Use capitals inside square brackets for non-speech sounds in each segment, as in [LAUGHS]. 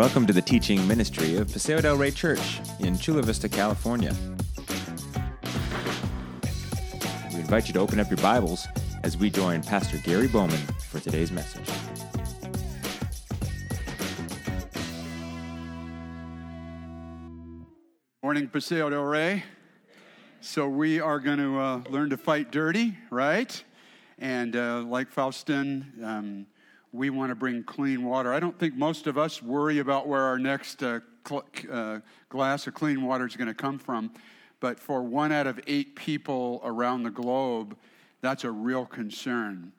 Welcome to the teaching ministry of Paseo del Rey Church in Chula Vista, California. We invite you to open up your Bibles as we join Pastor Gary Bowman for today's message. Morning, Paseo del Rey. So, we are going to uh, learn to fight dirty, right? And uh, like Faustin, um, we want to bring clean water. I don't think most of us worry about where our next uh, cl- uh, glass of clean water is going to come from. But for one out of eight people around the globe, that's a real concern.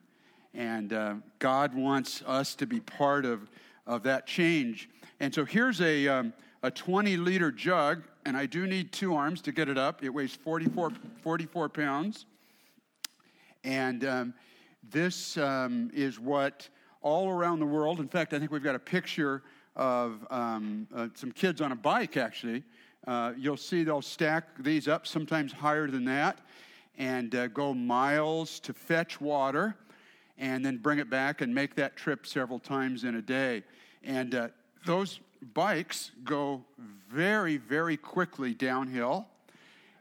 And uh, God wants us to be part of, of that change. And so here's a, um, a 20 liter jug, and I do need two arms to get it up. It weighs 44, 44 pounds. And um, this um, is what all around the world. In fact, I think we've got a picture of um, uh, some kids on a bike, actually. Uh, you'll see they'll stack these up, sometimes higher than that, and uh, go miles to fetch water and then bring it back and make that trip several times in a day. And uh, those bikes go very, very quickly downhill,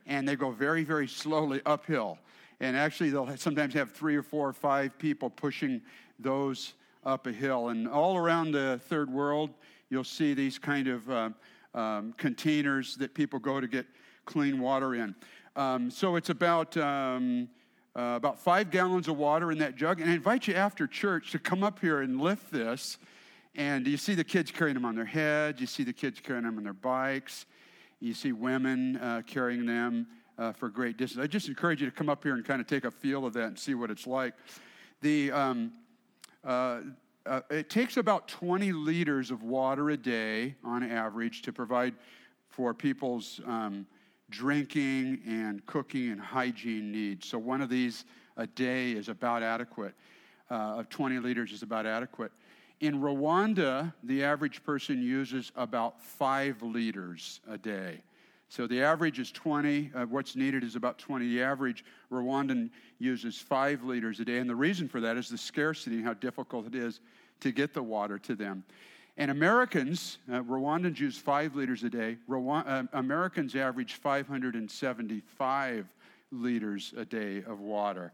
and they go very, very slowly uphill. And actually, they'll sometimes have three or four or five people pushing those up a hill. And all around the third world, you'll see these kind of uh, um, containers that people go to get clean water in. Um, so it's about. Um, uh, about five gallons of water in that jug. And I invite you after church to come up here and lift this. And you see the kids carrying them on their heads. You see the kids carrying them on their bikes. You see women uh, carrying them uh, for great distance. I just encourage you to come up here and kind of take a feel of that and see what it's like. The, um, uh, uh, it takes about 20 liters of water a day on average to provide for people's um, drinking and cooking and hygiene needs. So one of these a day is about adequate. Uh, of 20 liters is about adequate. In Rwanda, the average person uses about five liters a day. So the average is 20. Uh, what's needed is about 20. The average Rwandan uses five liters a day. And the reason for that is the scarcity and how difficult it is to get the water to them. And Americans, uh, Rwandans use five liters a day. Rwanda, uh, Americans average 575 liters a day of water.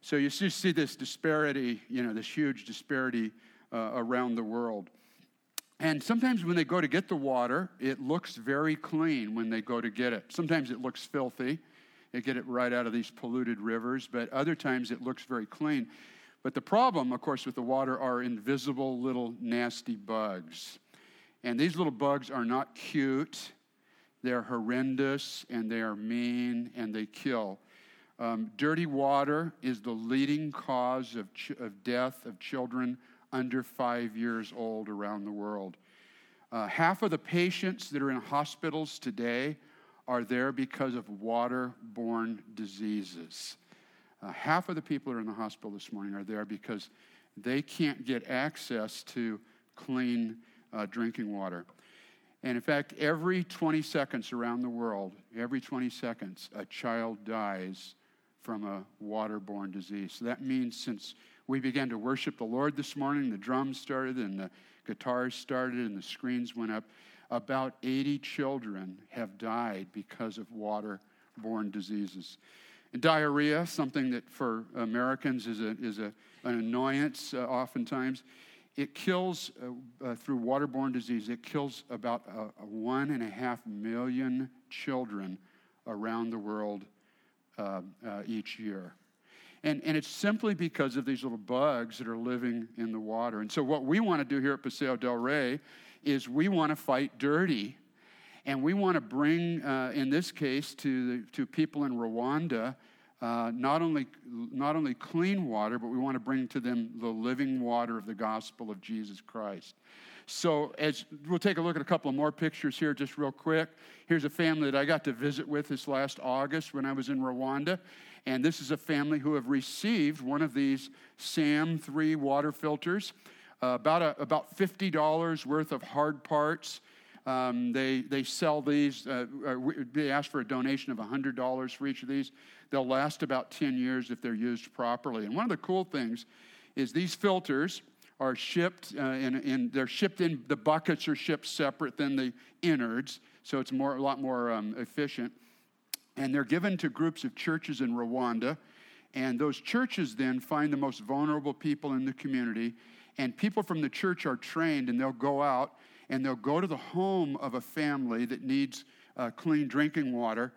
So you see this disparity, you know, this huge disparity uh, around the world. And sometimes when they go to get the water, it looks very clean when they go to get it. Sometimes it looks filthy. They get it right out of these polluted rivers, but other times it looks very clean. But the problem, of course, with the water are invisible little nasty bugs. And these little bugs are not cute, they're horrendous, and they are mean, and they kill. Um, dirty water is the leading cause of, ch- of death of children under five years old around the world. Uh, half of the patients that are in hospitals today are there because of waterborne diseases. Uh, half of the people that are in the hospital this morning are there because they can't get access to clean uh, drinking water. And in fact, every 20 seconds around the world, every 20 seconds, a child dies from a waterborne disease. So that means since we began to worship the Lord this morning. The drums started and the guitars started and the screens went up. About 80 children have died because of waterborne diseases. And diarrhea, something that for Americans is, a, is a, an annoyance uh, oftentimes, it kills uh, uh, through waterborne disease, it kills about a one and a half million children around the world uh, uh, each year. And, and it's simply because of these little bugs that are living in the water. And so, what we want to do here at Paseo del Rey is we want to fight dirty. And we want to bring, uh, in this case, to, the, to people in Rwanda, uh, not, only, not only clean water, but we want to bring to them the living water of the gospel of Jesus Christ. So, as we'll take a look at a couple of more pictures here, just real quick. Here's a family that I got to visit with this last August when I was in Rwanda. And this is a family who have received one of these SAM 3 water filters, uh, about, a, about $50 worth of hard parts. Um, they, they sell these, uh, uh they ask for a donation of $100 for each of these. They'll last about 10 years if they're used properly. And one of the cool things is these filters are shipped, uh, in, in, they're shipped in, the buckets are shipped separate than the innards, so it's more, a lot more um, efficient. And they're given to groups of churches in Rwanda. And those churches then find the most vulnerable people in the community. And people from the church are trained, and they'll go out and they'll go to the home of a family that needs uh, clean drinking water,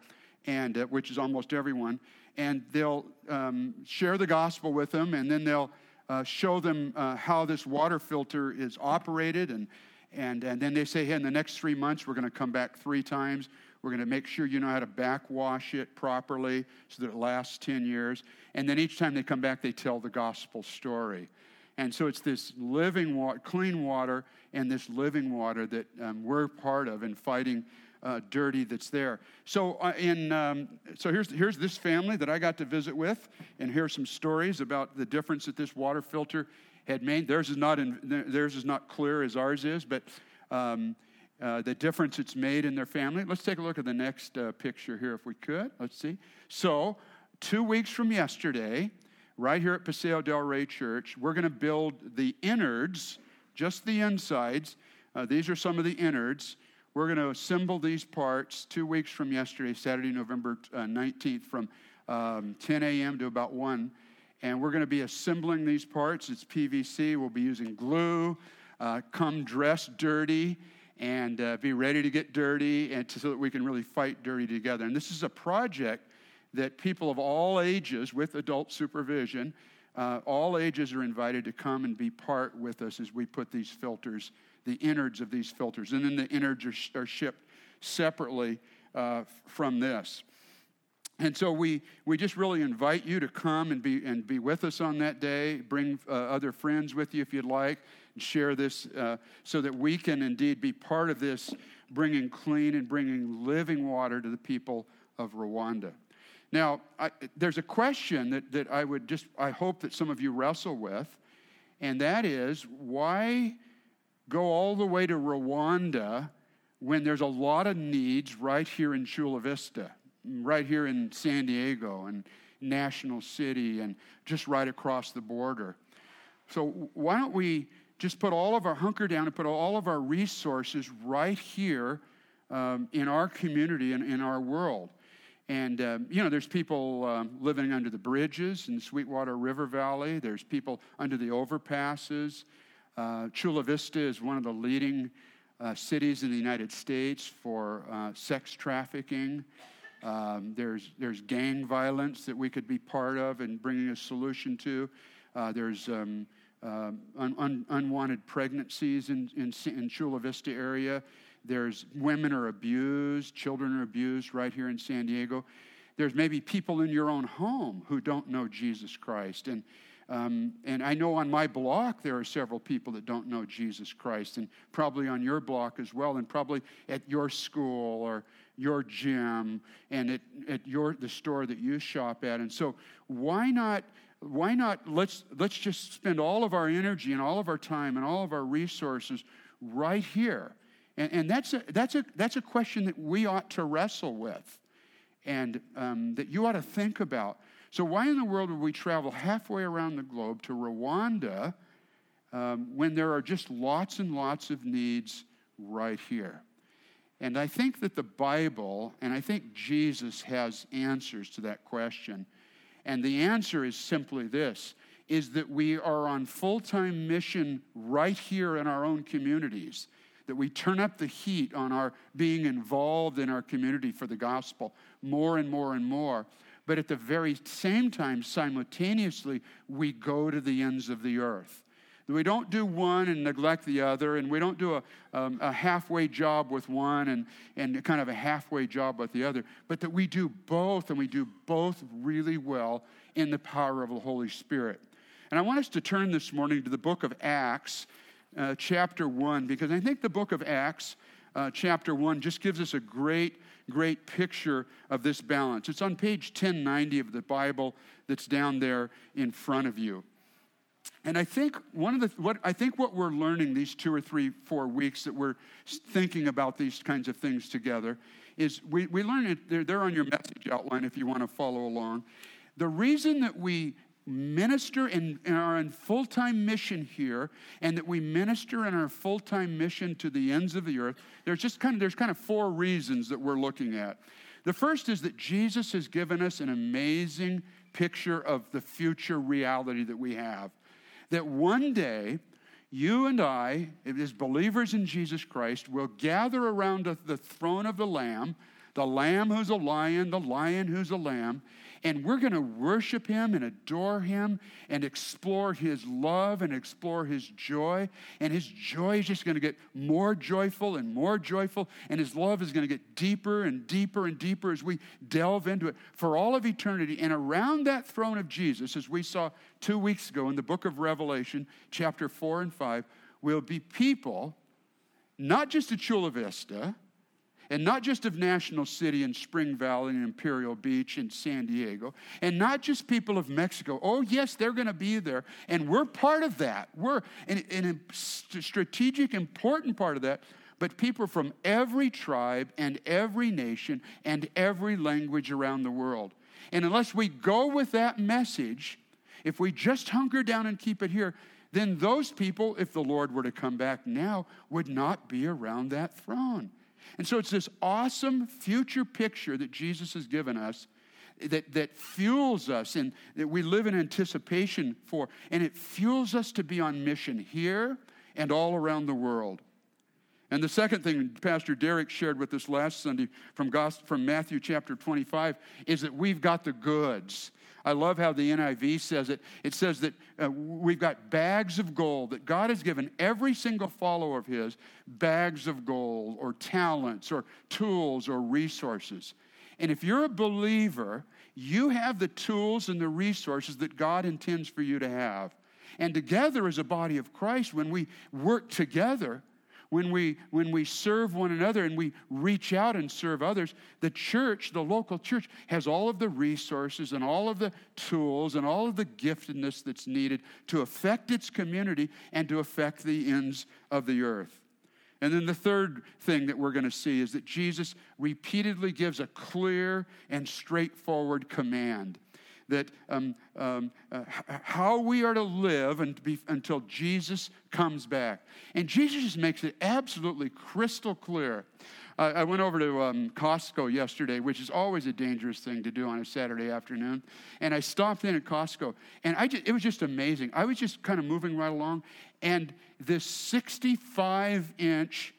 and uh, which is almost everyone. And they'll um, share the gospel with them, and then they'll uh, show them uh, how this water filter is operated. And, and, and then they say, hey, in the next three months, we're going to come back three times. We're going to make sure you know how to backwash it properly so that it lasts 10 years. And then each time they come back, they tell the gospel story. And so it's this living water, clean water, and this living water that um, we're part of in fighting uh, dirty that's there. So, uh, in, um, so here's, here's this family that I got to visit with, and here's some stories about the difference that this water filter had made. Theirs is not, in, theirs is not clear as ours is, but um, uh, the difference it's made in their family. Let's take a look at the next uh, picture here, if we could. Let's see. So, two weeks from yesterday, right here at Paseo del Rey Church, we're going to build the innards, just the insides. Uh, these are some of the innards we're going to assemble these parts two weeks from yesterday, Saturday, November uh, 19th, from um, 10 a.m. to about 1. And we're going to be assembling these parts. It's PVC. We'll be using glue. Uh, come dress dirty and uh, be ready to get dirty and to, so that we can really fight dirty together. And this is a project that people of all ages, with adult supervision, uh, all ages are invited to come and be part with us as we put these filters the innards of these filters. And then the innards are, are shipped separately uh, from this. And so we, we just really invite you to come and be, and be with us on that day. Bring uh, other friends with you if you'd like, and share this uh, so that we can indeed be part of this, bringing clean and bringing living water to the people of Rwanda. Now, I, there's a question that, that I would just, I hope that some of you wrestle with, and that is why go all the way to Rwanda when there's a lot of needs right here in Chula Vista, right here in San Diego and National City and just right across the border. So why don't we just put all of our hunker down and put all of our resources right here um, in our community and in our world? And, um, you know, there's people um, living under the bridges in Sweetwater River Valley. There's people under the overpasses. Uh, Chula Vista is one of the leading uh, cities in the United States for uh, sex trafficking. Um, there's, there's gang violence that we could be part of and bringing a solution to. Uh, there's um, uh, un, un, unwanted pregnancies in, in, in Chula Vista area. There's women are abused, children are abused right here in San Diego. There's maybe people in your own home who don't know Jesus Christ. And um, and I know on my block there are several people that don't know Jesus Christ, and probably on your block as well, and probably at your school or your gym and at, at your the store that you shop at. And so why not why not let's let's just spend all of our energy and all of our time and all of our resources right here. And, and that's a that's a that's a question that we ought to wrestle with and um, that you ought to think about. So, why in the world would we travel halfway around the globe to Rwanda um, when there are just lots and lots of needs right here? And I think that the Bible and I think Jesus has answers to that question. And the answer is simply this is that we are on full-time mission right here in our own communities that we turn up the heat on our being involved in our community for the gospel more and more and more but at the very same time, simultaneously, we go to the ends of the earth. We don't do one and neglect the other, and we don't do a, um, a halfway job with one and, and kind of a halfway job with the other, but that we do both, and we do both really well in the power of the Holy Spirit. And I want us to turn this morning to the book of Acts, uh, chapter 1, because I think the book of Acts, uh, chapter 1, just gives us a great great picture of this balance. It's on page 1090 of the Bible that's down there in front of you. And I think one of the what I think what we're learning these two or three, four weeks that we're thinking about these kinds of things together is we, we learn it, they're, they're on your message outline if you want to follow along. The reason that we minister and, are in full time mission here, and that we minister in our full time mission to the ends of the earth, there's just kind of there's kind of four reasons that we're looking at. The first is that Jesus has given us an amazing picture of the future reality that we have. That one day, you and I, as believers in Jesus Christ, will gather around the throne of the Lamb, the Lamb who's a lion, the lion who's a lamb, and we're going to worship him and adore him and explore his love and explore his joy. And his joy is just going to get more joyful and more joyful. And his love is going to get deeper and deeper and deeper as we delve into it for all of eternity. And around that throne of Jesus, as we saw two weeks ago in the book of Revelation, chapter 4 and 5, will be people, not just at Chula Vista and not just of National City and Spring Valley and Imperial Beach and San Diego, and not just people of Mexico. Oh, yes, they're going to be there, and we're part of that. We're an, an strategic, important part of that. But people from every tribe and every nation and every language around the world. And unless we go with that message, if we just hunker down and keep it here, then those people, if the Lord were to come back now, would not be around that throne. And so it's this awesome future picture that Jesus has given us that, that fuels us and that we live in anticipation for. And it fuels us to be on mission here and all around the world. And the second thing Pastor Derek shared with us last Sunday from, from Matthew chapter 25 is that we've got the goods. I love how the NIV says it. It says that uh, we've got bags of gold, that God has given every single follower of His bags of gold or talents or tools or resources. And if you're a believer, you have the tools and the resources that God intends for you to have. And together as a body of Christ, when we work together, when we, when we serve one another and we reach out and serve others, the church, the local church, has all of the resources and all of the tools and all of the giftedness that's needed to affect its community and to affect the ends of the earth. And then the third thing that we're going to see is that Jesus repeatedly gives a clear and straightforward command that um, um, uh, how we are to live and be, until Jesus comes back. And Jesus just makes it absolutely crystal clear. Uh, I went over to um, Costco yesterday, which is always a dangerous thing to do on a Saturday afternoon. And I stopped in at Costco, and I just, it was just amazing. I was just kind of moving right along, and this 65 inch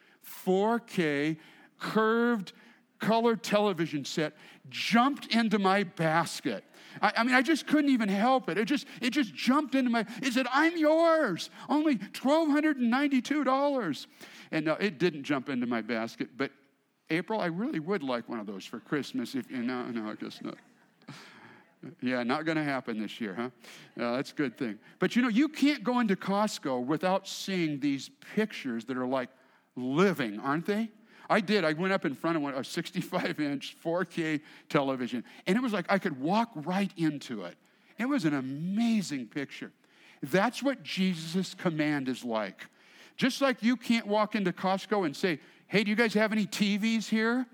4K curved color television set jumped into my basket. I, I, mean, I just couldn't even help it. It just, it just jumped into my, it said, I'm yours, only $1,292. And no, it didn't jump into my basket, but April, I really would like one of those for Christmas if you know, no, I guess not. [LAUGHS] Yeah, not going to happen this year, huh? Uh, that's a good thing. But you know, you can't go into Costco without seeing these pictures that are like living, aren't they? I did. I went up in front of one, a 65 inch 4K television, and it was like I could walk right into it. It was an amazing picture. That's what Jesus' command is like. Just like you can't walk into Costco and say, hey, do you guys have any TVs here?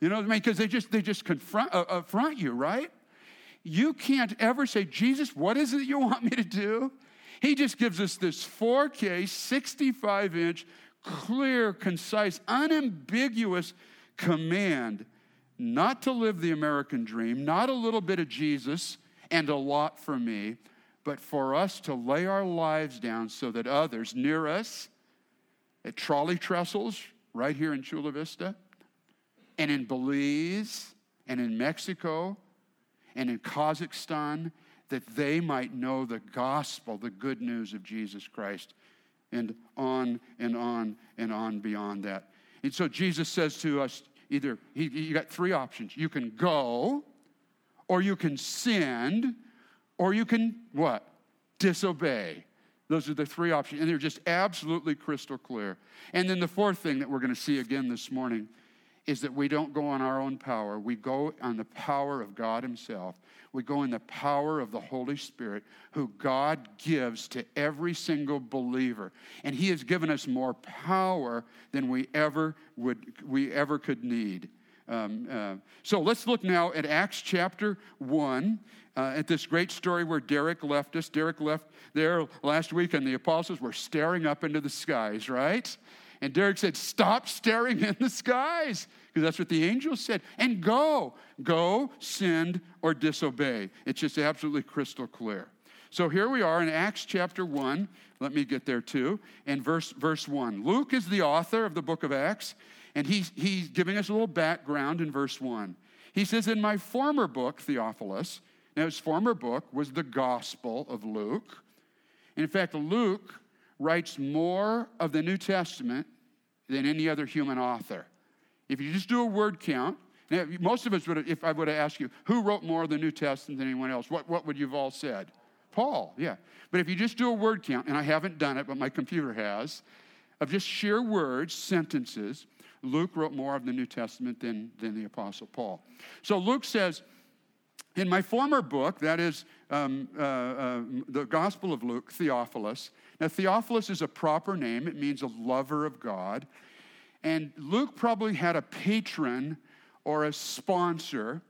You know what I mean? Because they just, they just confront, uh, affront you, right? You can't ever say, Jesus, what is it you want me to do? He just gives us this 4K, 65 inch clear, concise, unambiguous command not to live the American dream, not a little bit of Jesus and a lot for me, but for us to lay our lives down so that others near us, at trolley trestles, right here in Chula Vista, and in Belize, and in Mexico, and in Kazakhstan, that they might know the gospel, the good news of Jesus Christ and on and on and on beyond that. And so Jesus says to us either, he, you got three options. You can go, or you can sin, or you can what? Disobey. Those are the three options. And they're just absolutely crystal clear. And then the fourth thing that we're going to see again this morning is that we don't go on our own power. We go on the power of God Himself. We go in the power of the Holy Spirit, who God gives to every single believer. And He has given us more power than we ever would we ever could need. Um, uh, so let's look now at Acts chapter 1. uh, at this great story where Derek left us. Derek left there last week, and the apostles were staring up into the skies, right? And Derek said, Stop staring in the skies, because that's what the angel said. And go, go, send, or disobey. It's just absolutely crystal clear. So here we are in Acts chapter 1. Let me get there too. And verse, verse 1. Luke is the author of the book of Acts, and he's, he's giving us a little background in verse 1. He says, In my former book, Theophilus, now his former book was the Gospel of Luke. And in fact, Luke writes more of the New Testament than any other human author. If you just do a word count, most of us would, if I would have asked you, who wrote more of the New Testament than anyone else, what, what would you have all said? Paul, yeah. But if you just do a word count, and I haven't done it, but my computer has, of just sheer words, sentences, Luke wrote more of the New Testament than, than the Apostle Paul. So Luke says, in my former book, that is um, uh, uh, the Gospel of Luke, Theophilus. Now, Theophilus is a proper name, it means a lover of God. And Luke probably had a patron or a sponsor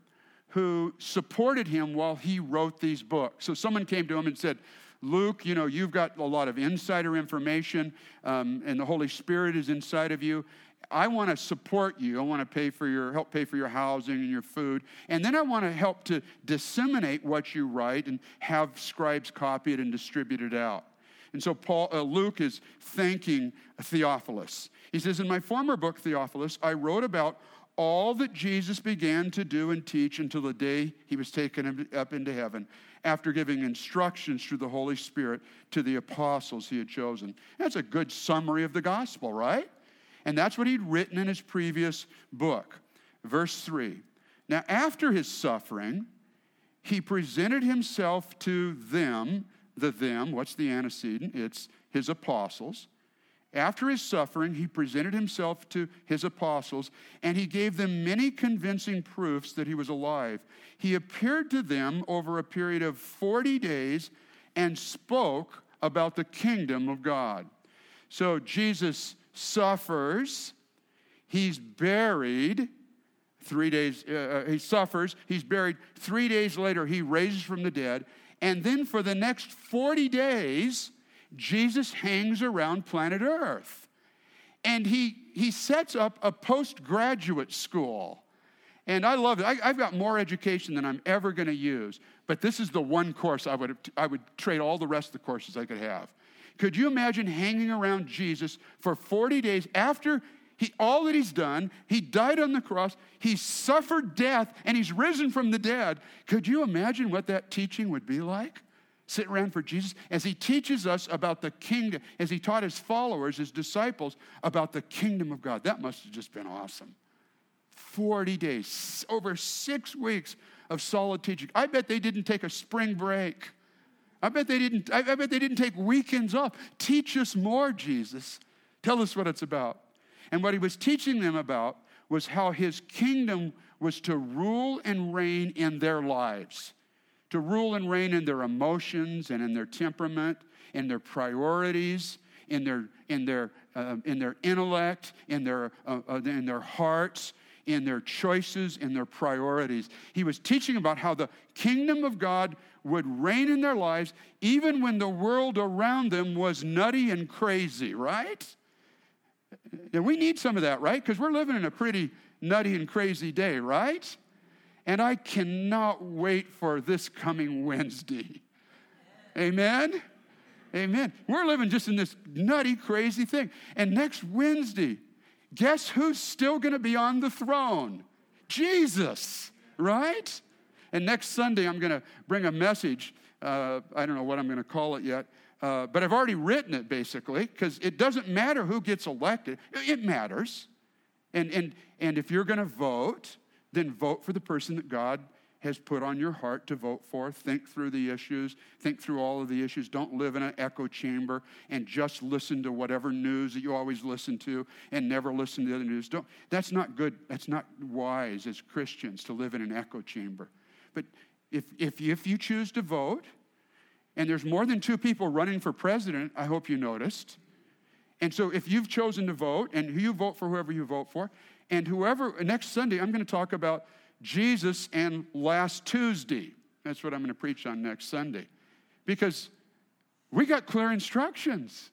who supported him while he wrote these books. So someone came to him and said, Luke, you know, you've got a lot of insider information, um, and the Holy Spirit is inside of you. I want to support you. I want to pay for your help pay for your housing and your food. And then I want to help to disseminate what you write and have scribes copy it and distribute it out. And so Paul, uh, Luke is thanking Theophilus. He says, In my former book, Theophilus, I wrote about all that Jesus began to do and teach until the day he was taken up into heaven, after giving instructions through the Holy Spirit to the apostles he had chosen. That's a good summary of the gospel, right? And that's what he'd written in his previous book. Verse 3. Now, after his suffering, he presented himself to them, the them, what's the antecedent? It's his apostles. After his suffering, he presented himself to his apostles, and he gave them many convincing proofs that he was alive. He appeared to them over a period of 40 days and spoke about the kingdom of God. So Jesus suffers, he's buried. Three days, uh, uh, he suffers, he's buried. Three days later, he raises from the dead. And then for the next 40 days, Jesus hangs around planet Earth. And he, he sets up a postgraduate school. And I love it. I, have got more education than I'm ever going to use. But this is the one course I would, I would trade all the rest of the courses I could have. Could you imagine hanging around Jesus for 40 days after he, all that he's done? He died on the cross, he suffered death, and he's risen from the dead. Could you imagine what that teaching would be like? Sit around for Jesus as he teaches us about the kingdom, as he taught his followers, his disciples, about the kingdom of God. That must have just been awesome. 40 days, over six weeks of solid teaching. I bet they didn't take a spring break. I bet they didn't, I bet they didn't take weekends off. Teach us more, Jesus. Tell us what it's about. And what he was teaching them about was how his kingdom was to rule and reign in their lives, to rule and reign in their emotions and in their temperament, in their priorities, in their, in their, uh, in their intellect, in their, uh, uh, in their hearts, in their choices, in their priorities. He was teaching about how the kingdom of God would reign in their lives even when the world around them was nutty and crazy, right? And we need some of that, right? Because we're living in a pretty nutty and crazy day, right? And I cannot wait for this coming Wednesday. Amen? Amen. We're living just in this nutty, crazy thing. And next Wednesday, guess who's still going to be on the throne? Jesus, right? And next Sunday, I'm going to bring a message. Uh, I don't know what I'm going to call it yet, uh, but I've already written it basically because it doesn't matter who gets elected, it matters. And, and, and if you're going to vote, then vote for the person that God has put on your heart to vote for. Think through the issues, think through all of the issues. Don't live in an echo chamber and just listen to whatever news that you always listen to and never listen to the other news. Don't, that's not good. That's not wise as Christians to live in an echo chamber. But if, if, if you choose to vote, and there's more than two people running for president, I hope you noticed. And so if you've chosen to vote, and you vote for whoever you vote for, and whoever, next Sunday, I'm going to talk about Jesus and last Tuesday. That's what I'm going to preach on next Sunday. Because we got clear instructions.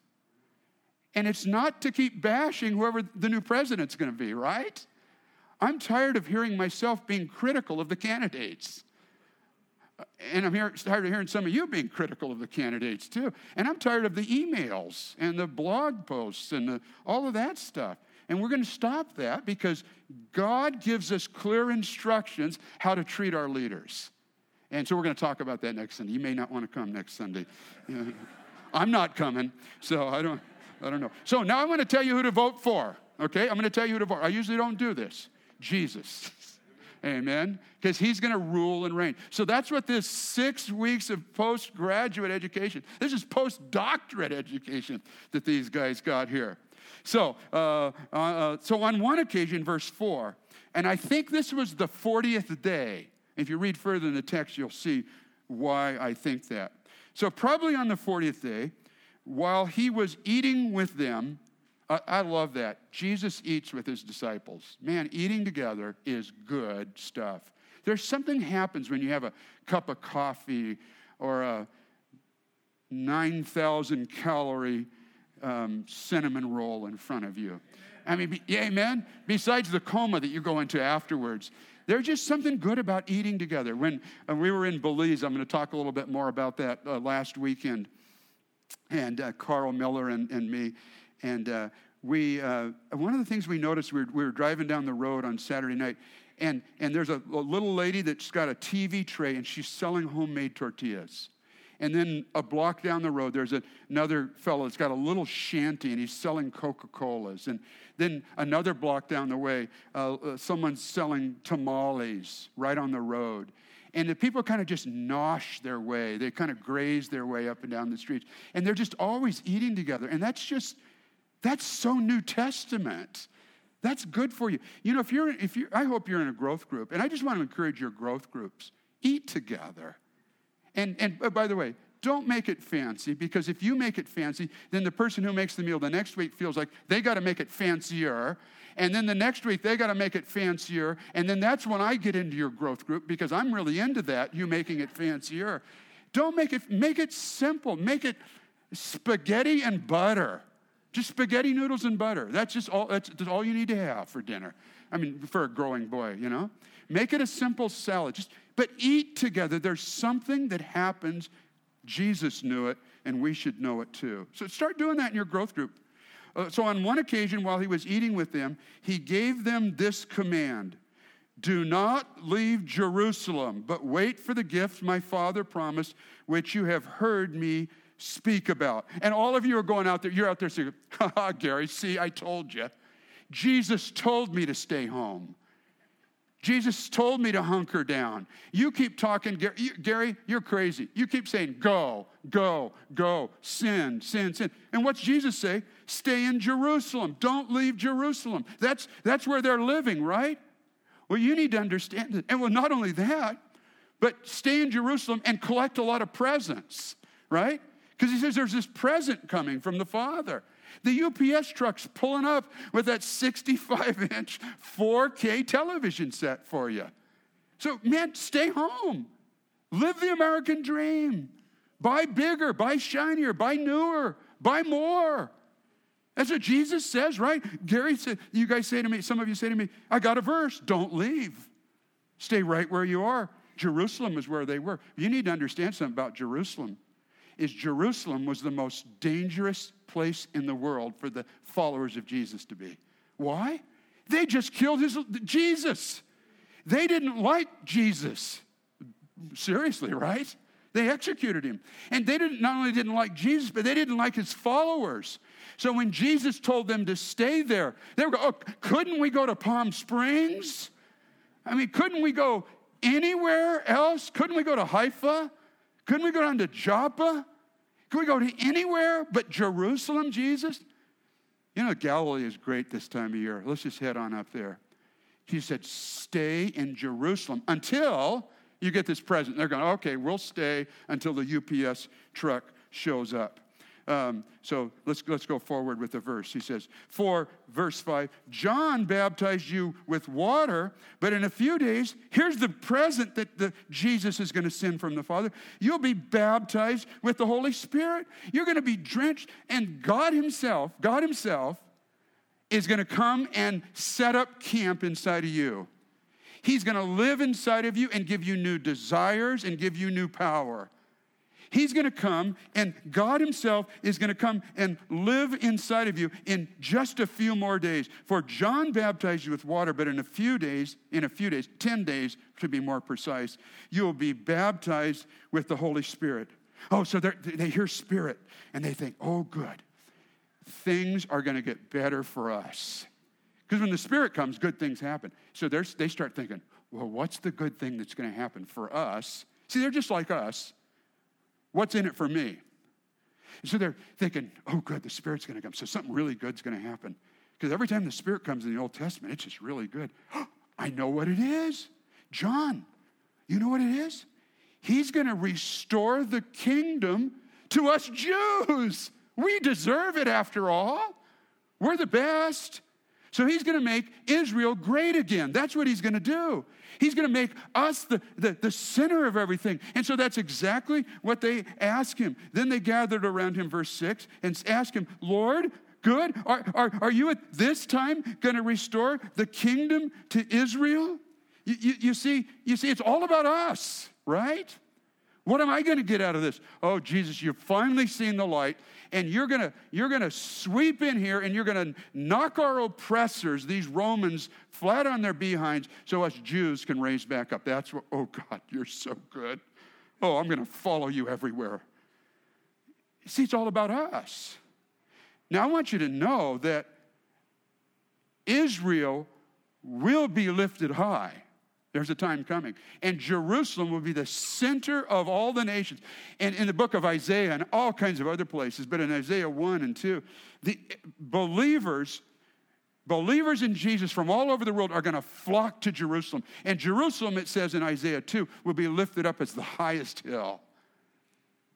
And it's not to keep bashing whoever the new president's going to be, right? I'm tired of hearing myself being critical of the candidates. And I'm here, tired of hearing some of you being critical of the candidates too. And I'm tired of the emails and the blog posts and the, all of that stuff. And we're going to stop that because God gives us clear instructions how to treat our leaders. And so we're going to talk about that next Sunday. You may not want to come next Sunday. [LAUGHS] I'm not coming, so I don't, I don't know. So now I'm going to tell you who to vote for. Okay, I'm going to tell you who to vote. I usually don't do this. Jesus. Amen. Because he's going to rule and reign. So that's what this six weeks of postgraduate education, this is postdoctorate education that these guys got here. So, uh, uh, uh, so on one occasion, verse 4, and I think this was the 40th day. If you read further in the text, you'll see why I think that. So, probably on the 40th day, while he was eating with them, I, I love that. Jesus eats with his disciples. Man, eating together is good stuff. There's something happens when you have a cup of coffee or a 9,000 calorie um, cinnamon roll in front of you. I mean, be, yeah, amen? Besides the coma that you go into afterwards, there's just something good about eating together. When uh, we were in Belize, I'm going to talk a little bit more about that uh, last weekend, and uh, Carl Miller and, and me. And uh, we, uh, one of the things we noticed, we were, we were, driving down the road on Saturday night, and, and there's a, a little lady that's got a TV tray, and she's selling homemade tortillas. And then a block down the road, there's a, another fellow that's got a little shanty and he's selling Coca Colas. And then another block down the way, uh, uh, someone's selling tamales right on the road. And the people kind of just nosh their way. They kind of graze their way up and down the streets. And they're just always eating together. And that's just, that's so New Testament. That's good for you. You know, if you're, if you're, I hope you're in a growth group. And I just want to encourage your growth groups. Eat together. And, and oh, by the way, don't make it fancy because if you make it fancy, then the person who makes the meal the next week feels like they got to make it fancier. And then the next week, they got to make it fancier. And then that's when I get into your growth group because I'm really into that, you making it fancier. Don't make it, make it simple. Make it spaghetti and butter. Just spaghetti noodles and butter. That's just all, that's, that's all you need to have for dinner. I mean, for a growing boy, you know? Make it a simple salad. Just but eat together. There's something that happens. Jesus knew it, and we should know it too. So start doing that in your growth group. Uh, so on one occasion, while he was eating with them, he gave them this command Do not leave Jerusalem, but wait for the gift my father promised, which you have heard me speak about. And all of you are going out there, you're out there saying, [LAUGHS] Ha Gary, see, I told you. Jesus told me to stay home. Jesus told me to hunker down. You keep talking, Gary, you're crazy. You keep saying, go, go, go, sin, sin, sin. And what's Jesus say? Stay in Jerusalem. Don't leave Jerusalem. That's, that's where they're living, right? Well, you need to understand it. And well, not only that, but stay in Jerusalem and collect a lot of presents, right? Because he says there's this present coming from the Father. The UPS truck's pulling up with that 65 inch 4K television set for you. So, man, stay home. Live the American dream. Buy bigger, buy shinier, buy newer, buy more. That's what Jesus says, right? Gary said, you guys say to me, some of you say to me, I got a verse, don't leave. Stay right where you are. Jerusalem is where they were. You need to understand something about Jerusalem is Jerusalem was the most dangerous place in the world for the followers of Jesus to be. Why? They just killed his Jesus. They didn't like Jesus. Seriously, right? They executed him. And they didn't not only didn't like Jesus, but they didn't like his followers. So when Jesus told them to stay there, they were going, oh, couldn't we go to Palm Springs? I mean, couldn't we go anywhere else? Couldn't we go to Haifa? Couldn't we go down to Joppa? Can we go to anywhere but Jerusalem, Jesus? You know, Galilee is great this time of year. Let's just head on up there. He said, Stay in Jerusalem until you get this present. They're going, okay, we'll stay until the UPS truck shows up. Um, so let's, let's go forward with the verse. He says, For, verse 5, John baptized you with water, but in a few days, here's the present that the, Jesus is going to send from the Father. You'll be baptized with the Holy Spirit. You're going to be drenched, and God Himself, God Himself, is going to come and set up camp inside of you. He's going to live inside of you and give you new desires and give you new power. He's going to come, and God Himself is going to come and live inside of you in just a few more days. For John baptized you with water, but in a few days, in a few days, 10 days to be more precise, you will be baptized with the Holy Spirit. Oh, so they hear Spirit and they think, oh, good. Things are going to get better for us. Because when the Spirit comes, good things happen. So they start thinking, well, what's the good thing that's going to happen for us? See, they're just like us. What's in it for me? And so they're thinking, oh, good, the Spirit's going to come. So something really good's going to happen. Because every time the Spirit comes in the Old Testament, it's just really good. [GASPS] I know what it is. John, you know what it is? He's going to restore the kingdom to us Jews. We deserve it after all. We're the best. So he's going to make Israel great again. That's what he's going to do. He's going to make us the, the, the, center of everything. And so that's exactly what they ask him. Then they gathered around him, verse 6, and asked him, Lord, good, are, are, are you at this time going to restore the kingdom to Israel? You, you, you, see, you see, it's all about us, right? What am I going to get out of this? Oh, Jesus, you've finally seen the light, and you're going to you're going to sweep in here and you're going to knock our oppressors, these Romans, flat on their behinds so us Jews can raise back up. That's what, oh God, you're so good. Oh, I'm going to follow you everywhere. See, it's all about us. Now, I want you to know that Israel will be lifted high. There's a time coming. And Jerusalem will be the center of all the nations. And in the book of Isaiah and all kinds of other places, but in Isaiah 1 and 2, the believers, believers in Jesus from all over the world are going to flock to Jerusalem. And Jerusalem, it says in Isaiah 2, will be lifted up as the highest hill.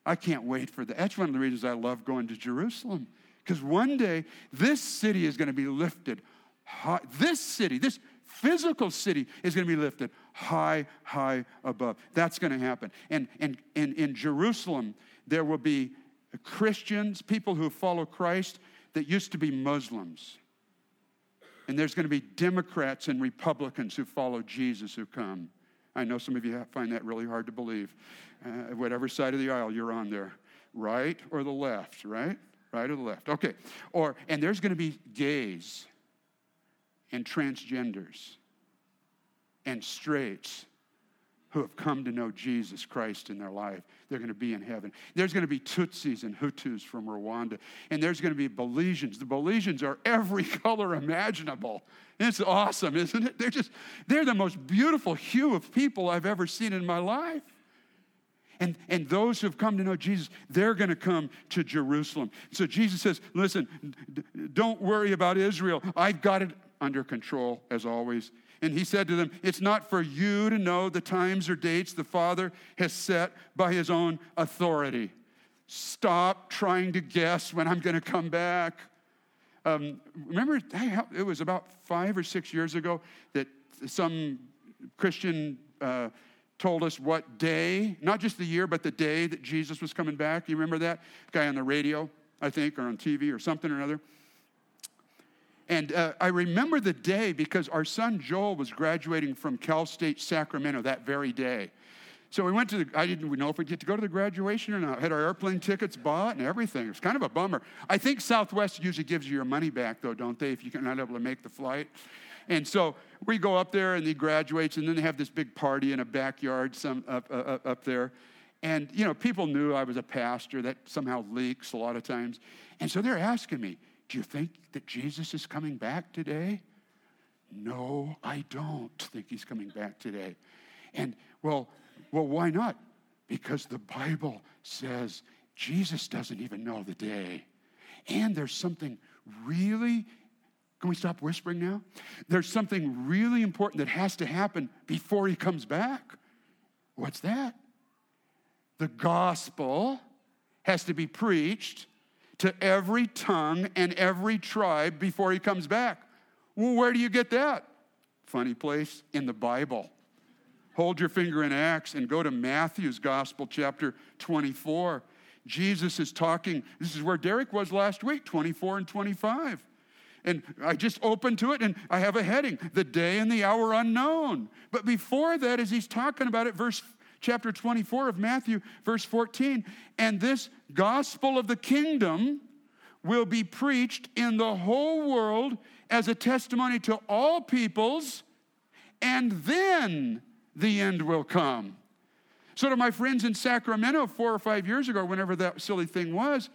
I can't wait for that. That's one of the reasons I love going to Jerusalem. Because one day, this city is going to be lifted. High. This city, this physical city is going to be lifted high, high above. That's going to happen. And, and, in Jerusalem, there will be Christians, people who follow Christ that used to be Muslims. And there's going to be Democrats and Republicans who follow Jesus who come. I know some of you find that really hard to believe. Uh, whatever side of the aisle you're on there, right or the left, right? Right or the left. Okay. Or and there's going to be gays and transgenders and straights who have come to know Jesus Christ in their life. They're going to be in heaven. There's going to be Tutsis and Hutus from Rwanda, and there's going to be Belizeans. The Belizeans are every [LAUGHS] color imaginable. It's awesome, isn't it? They're just, they're the most beautiful hue of people I've ever seen in my life. And, and those who have come to know Jesus, they're going to come to Jerusalem. So Jesus says, Listen, d- don't worry about Israel. I've got it under control as always. And he said to them, It's not for you to know the times or dates the Father has set by his own authority. Stop trying to guess when I'm going to come back. Um, remember, it was about five or six years ago that some Christian uh, told us what day, not just the year, but the day that Jesus was coming back. You remember that? Guy on the radio, I think, or on TV or something or another. And uh, I remember the day because our son Joel was graduating from Cal State Sacramento that very day. So we went to the, I didn't know if we'd get to go to the graduation or not. Had our airplane tickets bought and everything. It was kind of a bummer. I think Southwest usually gives you your money back, though, don't they, if you're not able to make the flight? And so we go up there and he graduates, and then they have this big party in a backyard some, up, uh, up there. And, you know, people knew I was a pastor. That somehow leaks a lot of times. And so they're asking me, do you think that Jesus is coming back today? No, I don't think he's coming back today. And well, well, why not? Because the Bible says Jesus doesn't even know the day. And there's something really can we stop whispering now? There's something really important that has to happen before he comes back. What's that? The gospel has to be preached to every tongue and every tribe before he comes back. Well, where do you get that? Funny place in the Bible. Hold your finger in Acts and go to Matthew's Gospel, chapter 24. Jesus is talking. This is where Derek was last week, 24 and 25. And I just opened to it and I have a heading, the day and the hour unknown. But before that, as he's talking about it, verse chapter 24 of Matthew, verse 14, and this gospel of the kingdom will be preached in the whole world as a testimony to all peoples, and then the end will come. So, to my friends in Sacramento four or five years ago, whenever that silly thing was,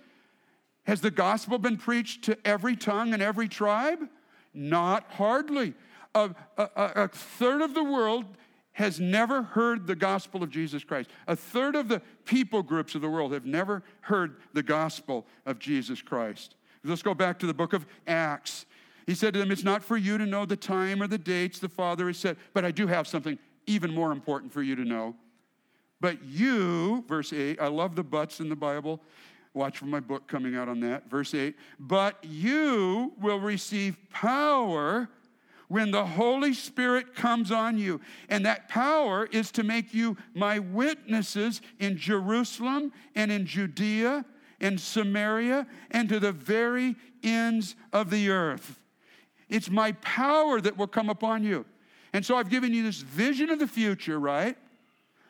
has the gospel been preached to every tongue and every tribe? Not hardly. A, a, a, third of the world has never heard the gospel of Jesus Christ. A third of the people groups of the world have never heard the gospel of Jesus Christ. Let's go back to the book of Acts. He said to them, It's not for you to know the time or the dates the Father has said, but I do have something even more important for you to know. But you, verse 8, I love the buts in the Bible. Watch for my book coming out on that. Verse 8, but you will receive power when the Holy Spirit comes on you. And that power is to make you my witnesses in Jerusalem and in Judea and Samaria and to the very ends of the earth. It's my power that will come upon you. And so I've given you this vision of the future, right?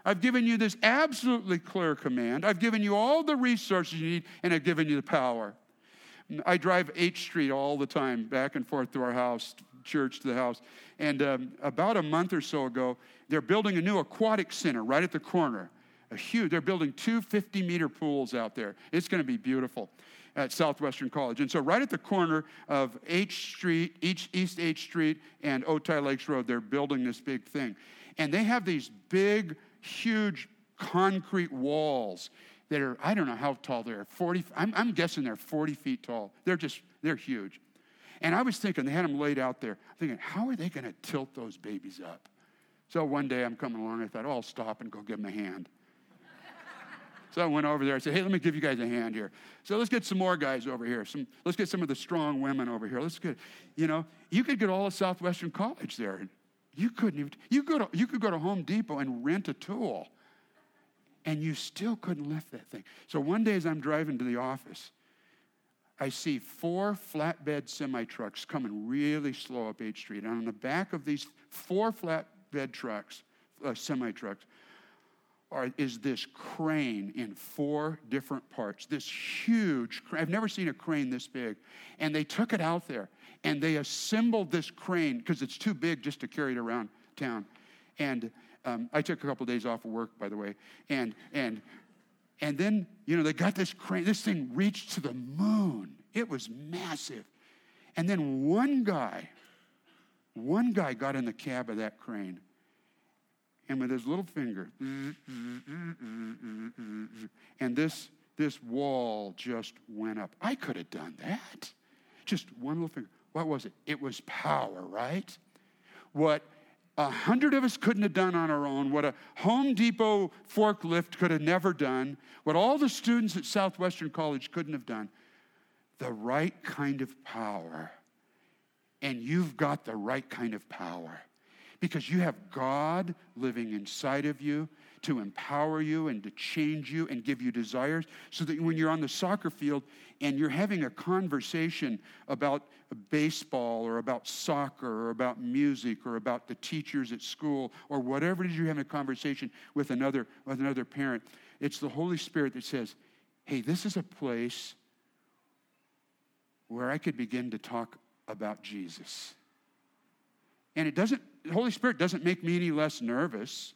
I've given you this absolutely clear command. I've given you all the resources you need, and I've given you the power. I drive H Street all the time, back and forth to our house, church to the house. And um, about a month or so ago, they're building a new aquatic center right at the corner. A huge, they're building two 50 meter pools out there. It's going to be beautiful at Southwestern College. And so, right at the corner of H Street, East H Street, and Otay Lakes Road, they're building this big thing. And they have these big huge concrete walls that are, I don't know how tall they're, 40, I'm, I'm guessing they're 40 feet tall. They're just, they're huge. And I was thinking, they had them laid out there, thinking, how are they going to tilt those babies up? So one day I'm coming along, I thought, oh, I'll stop and go give them a hand. [LAUGHS] so I went over there, I said, hey, let me give you guys a hand here. So let's get some more guys over here. Some, let's get some of the strong women over here. Let's get, you know, you could get all of Southwestern College there you couldn't even, you, go you could go to Home Depot and rent a tool, and you still couldn't lift that thing. So one day as I'm driving to the office, I see four flatbed semi trucks coming really slow up H Street. And on the back of these four flatbed trucks, uh, semi trucks, is this crane in four different parts. This huge, crane. I've never seen a crane this big. And they took it out there and they assembled this crane because it's too big just to carry it around town. And um, I took a couple of days off of work, by the way. And, and, and then, you know, they got this crane. This thing reached to the moon. It was massive. And then one guy, one guy got in the cab of that crane and with his little finger, and this, this wall just went up. I could have done that. Just one little finger. What was it? It was power, right? What a hundred of us couldn't have done on our own, what a Home Depot forklift could have never done, what all the students at Southwestern College couldn't have done, the right kind of power. And you've got the right kind of power because you have God living inside of you to empower you and to change you and give you desires so that when you're on the soccer field and you're having a conversation about baseball or about soccer or about music or about the teachers at school or whatever it is you're having a conversation with another with another parent it's the holy spirit that says hey this is a place where i could begin to talk about jesus and it doesn't, the Holy Spirit doesn't make me any less nervous.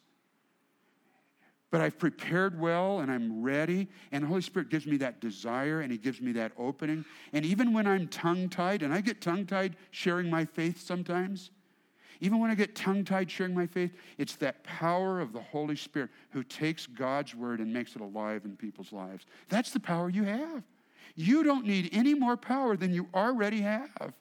But I've prepared well and I'm ready. And the Holy Spirit gives me that desire and He gives me that opening. And even when I'm tongue tied, and I get tongue tied sharing my faith sometimes, even when I get tongue tied sharing my faith, it's that power of the Holy Spirit who takes God's word and makes it alive in people's lives. That's the power you have. You don't need any more power than you already have.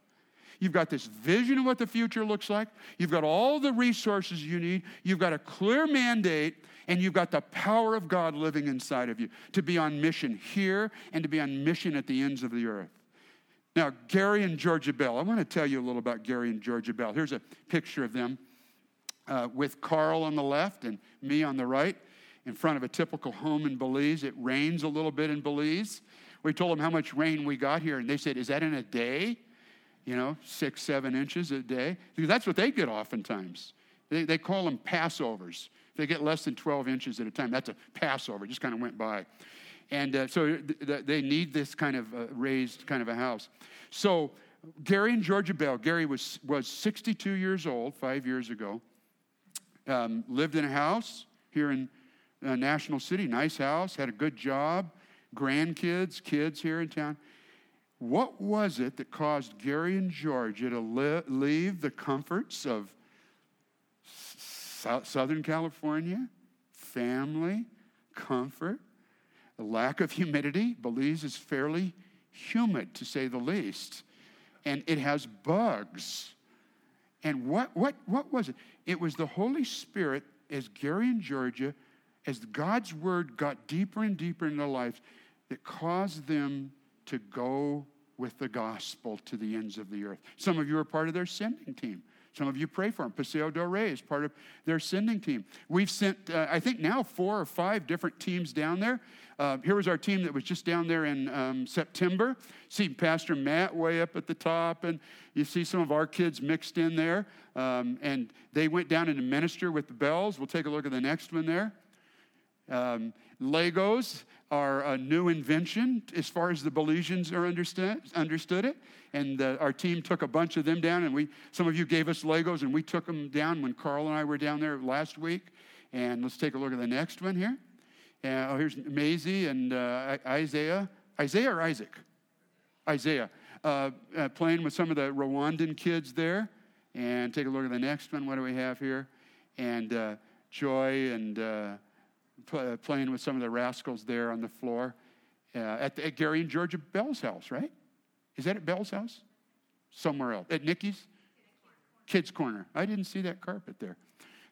You've got this vision of what the future looks like. You've got all the resources you need. You've got a clear mandate, and you've got the power of God living inside of you to be on mission here and to be on mission at the ends of the earth. Now, Gary and Georgia Bell. I want to tell you a little about Gary and Georgia Bell. Here's a picture of them uh, with Carl on the left and me on the right in front of a typical home in Belize. It rains a little bit in Belize. We told them how much rain we got here, and they said, Is that in a day? You know, six, seven inches a day? That's what they get oftentimes. They, they call them Passovers. They get less than 12 inches at a time, that's a Passover. Just kind of went by. And uh, so th- th- they need this kind of uh, raised kind of a house. So Gary and Georgia Bell, Gary was, was 62 years old five years ago, um, lived in a house here in uh, National City, nice house, had a good job, grandkids, kids here in town. What was it that caused Gary and Georgia to leave the comforts of S- Southern California, family, comfort, a lack of humidity? Belize is fairly humid, to say the least, and it has bugs. And what, what, what was it? It was the Holy Spirit, as Gary and Georgia, as God's word got deeper and deeper in their lives, that caused them to go with the gospel to the ends of the earth. Some of you are part of their sending team. Some of you pray for them. Paseo del Rey is part of their sending team. We've sent, uh, I think now, four or five different teams down there. Uh, here was our team that was just down there in um, September. See Pastor Matt way up at the top, and you see some of our kids mixed in there. Um, and they went down and minister with the bells. We'll take a look at the next one there. Um, Legos are a new invention as far as the Belizeans are understood, understood it. And uh, our team took a bunch of them down, and we some of you gave us Legos, and we took them down when Carl and I were down there last week. And let's take a look at the next one here. Uh, oh, here's Maisie and uh, Isaiah. Isaiah or Isaac? Isaiah. Uh, uh, playing with some of the Rwandan kids there. And take a look at the next one. What do we have here? And uh, Joy and uh, playing with some of the rascals there on the floor uh, at, the, at, Gary and Georgia Bell's house, right? Is that at Bell's house? Somewhere else. At Nikki's? Kids' Corner. I didn't see that carpet there.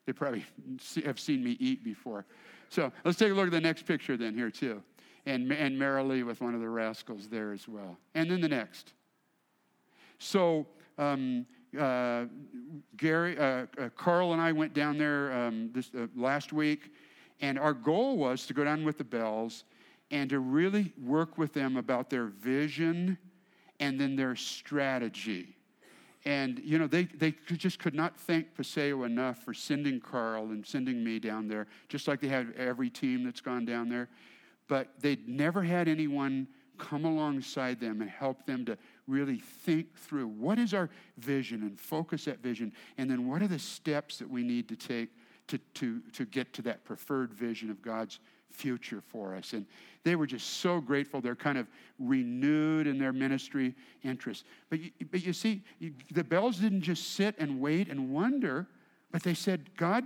They probably [LAUGHS] have seen me eat before. So let's take a look at the next picture then here too. And, and Marilee with one of the rascals there as well. And then the next. So um, uh, Gary, uh, uh, Carl and I went down there um, this uh, last week and our goal was to go down with the Bells and to really work with them about their vision and then their strategy. And, you know, they, they just could not thank Paseo enough for sending Carl and sending me down there, just like they have every team that's gone down there. But they'd never had anyone come alongside them and help them to really think through what is our vision and focus that vision, and then what are the steps that we need to take to, to, to get to that preferred vision of God's future for us. And they were just so grateful. They're kind of renewed in their ministry interest. But you, but you see, you, the Bells didn't just sit and wait and wonder, but they said, God,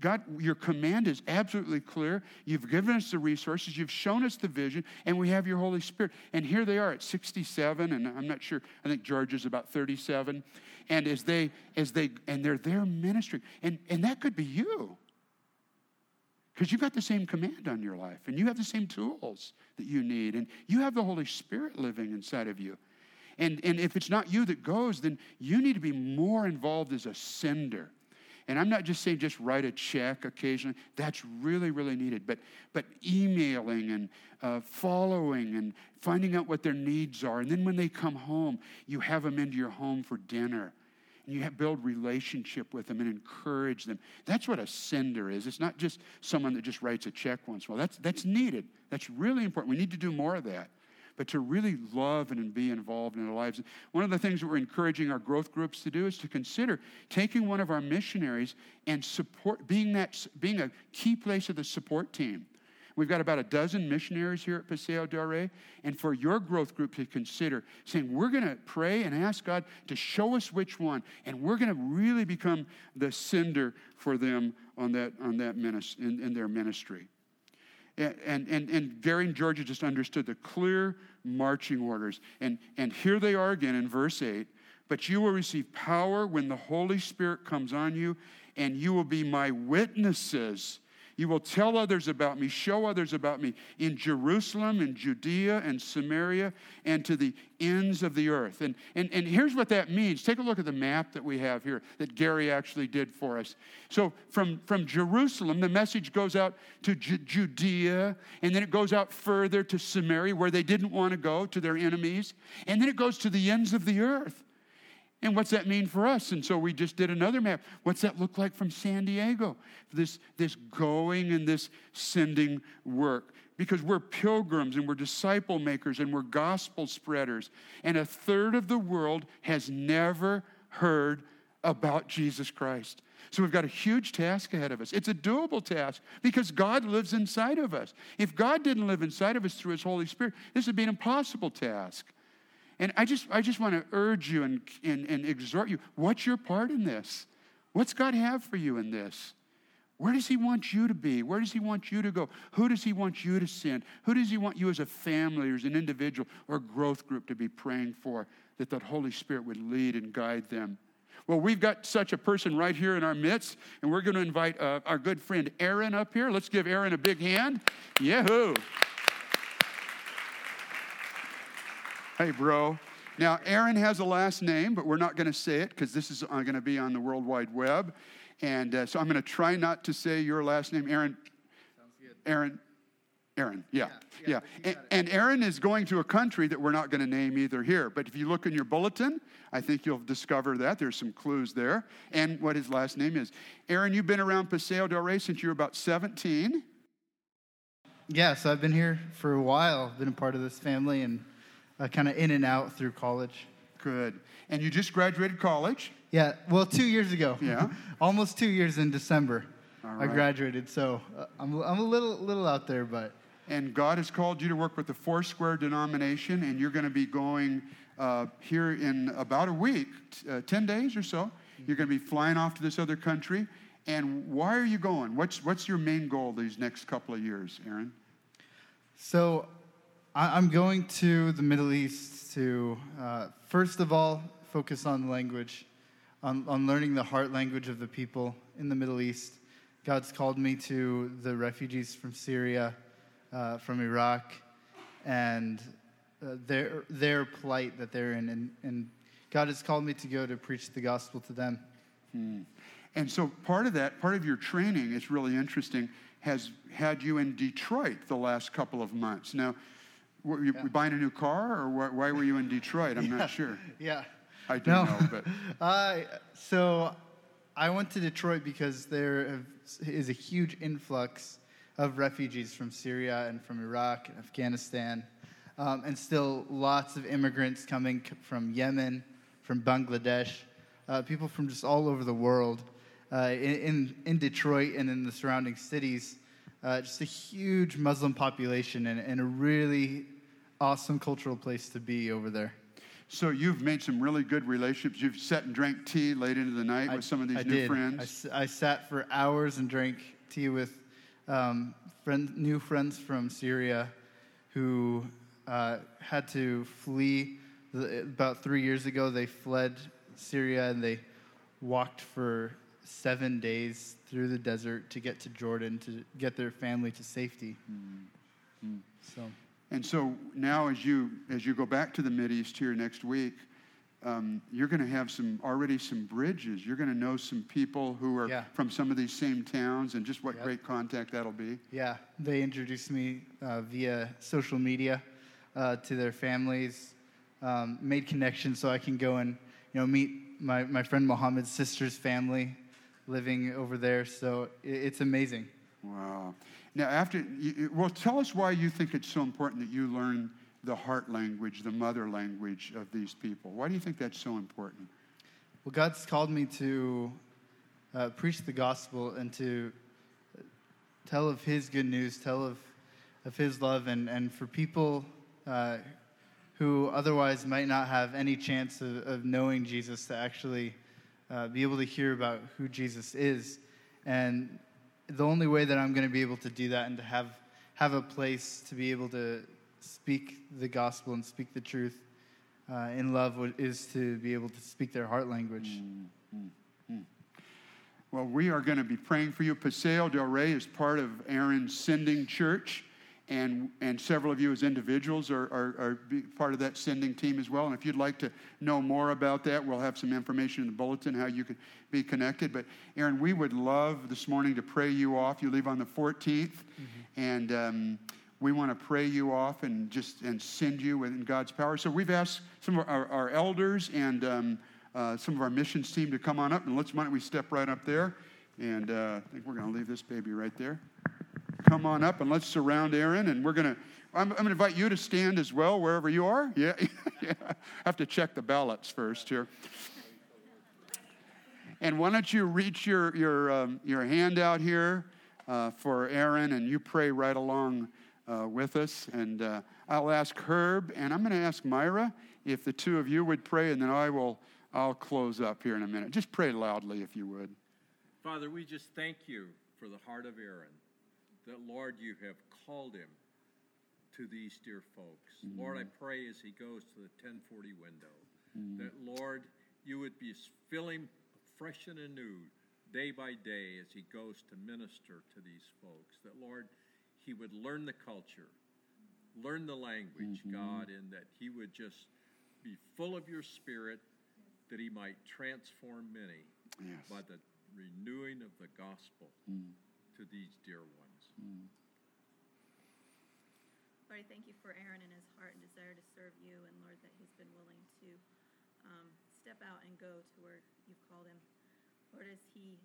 God, your command is absolutely clear. You've given us the resources, you've shown us the vision, and we have your Holy Spirit. And here they are at 67, and I'm not sure, I think George is about 37 and as they as they and they're there ministering. And and that could be you. Because you've got the same command on your life and you have the same tools that you need and you have the holy spirit living inside of you. And and if it's not you that goes then you need to be more involved as a sender and i'm not just saying just write a check occasionally that's really really needed but but emailing and uh, following and finding out what their needs are. And then when they come home, you have them into your home for dinner. And you have, build relationship with them and encourage them. That's what a sender is. It's not just someone that just writes a check once in a while. That's, that's needed. That's really important. We need to do more of that. But to really love and be involved in their lives. One of the things that we're encouraging our growth groups to do is to consider taking one of our missionaries and support, being, that, being a key place of the support team We've got about a dozen missionaries here at Paseo del Rey. And for your growth group to consider saying, we're going to pray and ask God to show us which one. And we're going to really become the sender for them on that, on that ministry, in, in their ministry. And, and, and Gary and Georgia just understood the clear marching orders. And, and here they are again in verse 8 but you will receive power when the Holy Spirit comes on you, and you will be my witnesses you will tell others about me, show others about me in Jerusalem and Judea and Samaria and to the ends of the earth. And, and, and here's what that means. Take a look at the map that we have here that Gary actually did for us. So from, from Jerusalem, the message goes out to Ju- Judea, and then it goes out further to Samaria, where they didn't want to go, to their enemies. And then it goes to the ends of the earth. And what's that mean for us? And so we just did another map. What's that look like from San Diego? This, this going and this sending work. Because we're pilgrims and we're disciple makers and we're gospel spreaders. And a third of the world has never heard about Jesus Christ. So we've got a huge task ahead of us. It's a doable task because God lives inside of us. If God didn't live inside of us through His Holy Spirit, this would be an impossible task. And I just, I just want to urge you and, and, and exhort you what's your part in this? What's God have for you in this? Where does He want you to be? Where does He want you to go? Who does He want you to send? Who does He want you as a family or as an individual or growth group to be praying for that the Holy Spirit would lead and guide them? Well, we've got such a person right here in our midst, and we're going to invite uh, our good friend Aaron up here. Let's give Aaron a big hand. Yahoo! Hey, bro. Now, Aaron has a last name, but we're not going to say it because this is uh, going to be on the World Wide Web. And uh, so I'm going to try not to say your last name, Aaron. Aaron. Aaron, yeah, yeah. yeah. And, and, Aaron is going to a country that we're not going to name either here. But if you look in your bulletin, I think you'll discover that. There's some clues there and what his last name is. Aaron, you've been around Paseo del Rey since you were about 17. Yeah, so I've been here for a while, been a part of this family, and uh, kind of in and out through college. Good. And you just graduated college? Yeah, well, two years ago. Yeah. [LAUGHS] Almost two years in December. I graduated, so uh, I'm, I'm a little, little out there, but. And God has called you to work with the Foursquare denomination, and you're going to be going uh, here in about a week, uh, 10 days or so. You're going to be flying off to this other country. And why are you going? What's, what's your main goal these next couple of years, Aaron? So I'm going to the Middle East to, uh, first of all, focus on language, on, on learning the heart language of the people in the Middle East. God's called me to the refugees from Syria, uh, from Iraq, and uh, their, their plight that they're in. And, and, God has called me to go to preach the gospel to them. Hmm. And so part of that, part of your training is really interesting, has had you in Detroit the last couple of months. Now, were you yeah. buying a new car, or why were you in Detroit? I'm yeah. not sure. [LAUGHS] Yeah. I do no. know, but. [LAUGHS] uh, so I went to Detroit because there is a huge influx of refugees from Syria and from Iraq and Afghanistan, um, and still lots of immigrants coming from Yemen, from Bangladesh, uh, people from just all over the world. Uh, in, in Detroit and in the surrounding cities, uh, just a huge Muslim population and, and a really awesome cultural place to be over there. So you've made some really good relationships. You've sat and drank tea late into the night I, with some of these I new did. friends. I, I sat for hours and drank tea with um, friend, new friends from Syria who uh, had to flee. About three years ago, they fled Syria and they walked for seven days through the desert to get to Jordan to get their family to safety. Mm-hmm. So. And so now, as you as you go back to the Mid East here next week, um, you're going to have some already some bridges. You're going to know some people who are yeah. from some of these same towns, and just what yep. great contact that'll be. Yeah, they introduced me uh, via social media uh, to their families, um, made connections so I can go and you know meet my, my friend Mohammed's sister's family living over there. So it's amazing. Wow. Now, after, well, tell us why you think it's so important that you learn the heart language, the mother language of these people. Why do you think that's so important? Well, God's called me to uh, preach the gospel and to tell of His good news, tell of, of His love, and, and for people uh, who otherwise might not have any chance of, of knowing Jesus to actually uh, be able to hear about who Jesus is. And the only way that I'm going to be able to do that and to have have a place to be able to speak the gospel and speak the truth uh, in love is to be able to speak their heart language. Mm, mm, mm. Well, we are going to be praying for you. Paseo del Rey is part of Aaron's sending church, and, and several of you as individuals are, are, are part of that sending team as well. And if you'd like to know more about that, we'll have some information in the bulletin how you can be connected. But Aaron, we would love this morning to pray you off. You leave on the 14th, and um, we want to pray you off and just and send you in God's power. So we've asked some of our, our elders and um, uh, some of our missions team to come on up, and let's why don't we step right up there? And uh, I think we're going to leave this baby right there. Come on up and let's surround Aaron, and we're going to. I'm, I'm going to invite you to stand as well wherever you are. Yeah, [LAUGHS] yeah. I have to check the ballots first here. And why don't you reach your your um, your hand out here uh, for Aaron, and you pray right along uh, with us. And uh, I'll ask Herb, and I'm going to ask Myra if the two of you would pray, and then I will. I'll close up here in a minute. Just pray loudly if you would. Father, we just thank you for the heart of Aaron, that, Lord, you have called him to these dear folks. Mm-hmm. Lord, I pray as he goes to the 10/40 window, mm-hmm. that, Lord, you would be fill him fresh and anew day by day as he goes to minister to these folks, that, Lord, he would learn the culture, learn the language, mm-hmm. God, and that he would just be full of your spirit that he might transform many yes. by the renewing of the gospel mm. to these dear ones. Mm. Lord, I thank you for Aaron and his heart and desire to serve you, and Lord, that he's been willing to um, step out and go to where you've called him. Lord, as he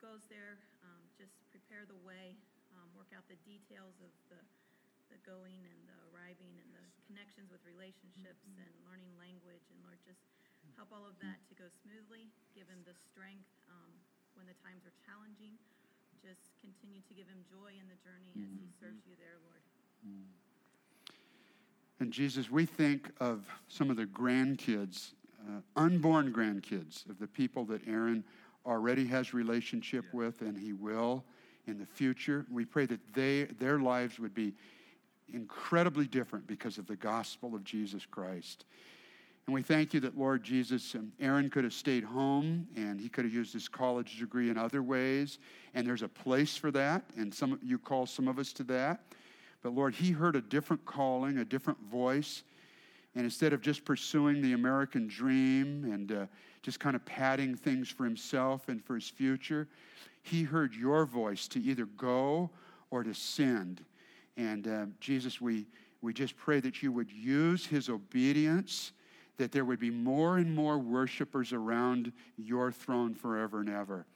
goes there, um, just prepare the way, um, work out the details of the, the going and the arriving and the connections with relationships mm-hmm. and learning language, and Lord, just help all of that to go smoothly. Give him the strength um, when the times are challenging. Just continue to give him joy in the journey as he serves you there, Lord. And Jesus, we think of some of the grandkids, uh, unborn grandkids of the people that Aaron already has relationship yeah. with, and he will in the future. We pray that they their lives would be incredibly different because of the gospel of Jesus Christ. And we thank you that, Lord Jesus, um, Aaron could have stayed home and he could have used his college degree in other ways. And there's a place for that. And some you call some of us to that. But Lord, he heard a different calling, a different voice. And instead of just pursuing the American dream and uh, just kind of padding things for himself and for his future, he heard your voice to either go or to send. And uh, Jesus, we, we just pray that you would use his obedience that there would be more and more worshipers around your throne forever and ever.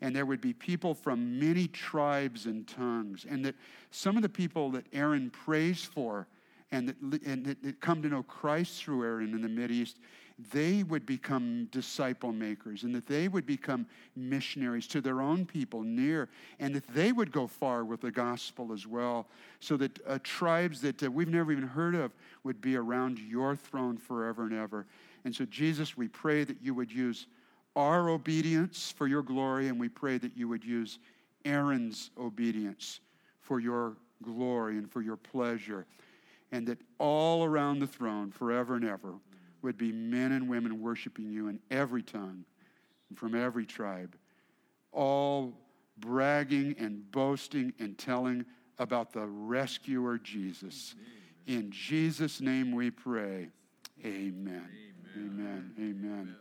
And there would be people from many tribes and tongues. And that some of the people that Aaron prays for and that, and that come to know Christ through Aaron in the Mideast, they would become disciple makers and that they would become missionaries to their own people near and that they would go far with the gospel as well. So that uh, tribes that uh, we've never even heard of would be around your throne forever and ever. And so jesus we pray that you would use our obedience for your glory and we pray that you would use aaron's obedience for your glory and for your pleasure and that all around the throne forever and ever would be men and women worshiping you in every tongue and from every tribe, all bragging and boasting and telling about the rescuer Jesus. In Jesus' name we pray. Amen. Amen. Amen. Amen.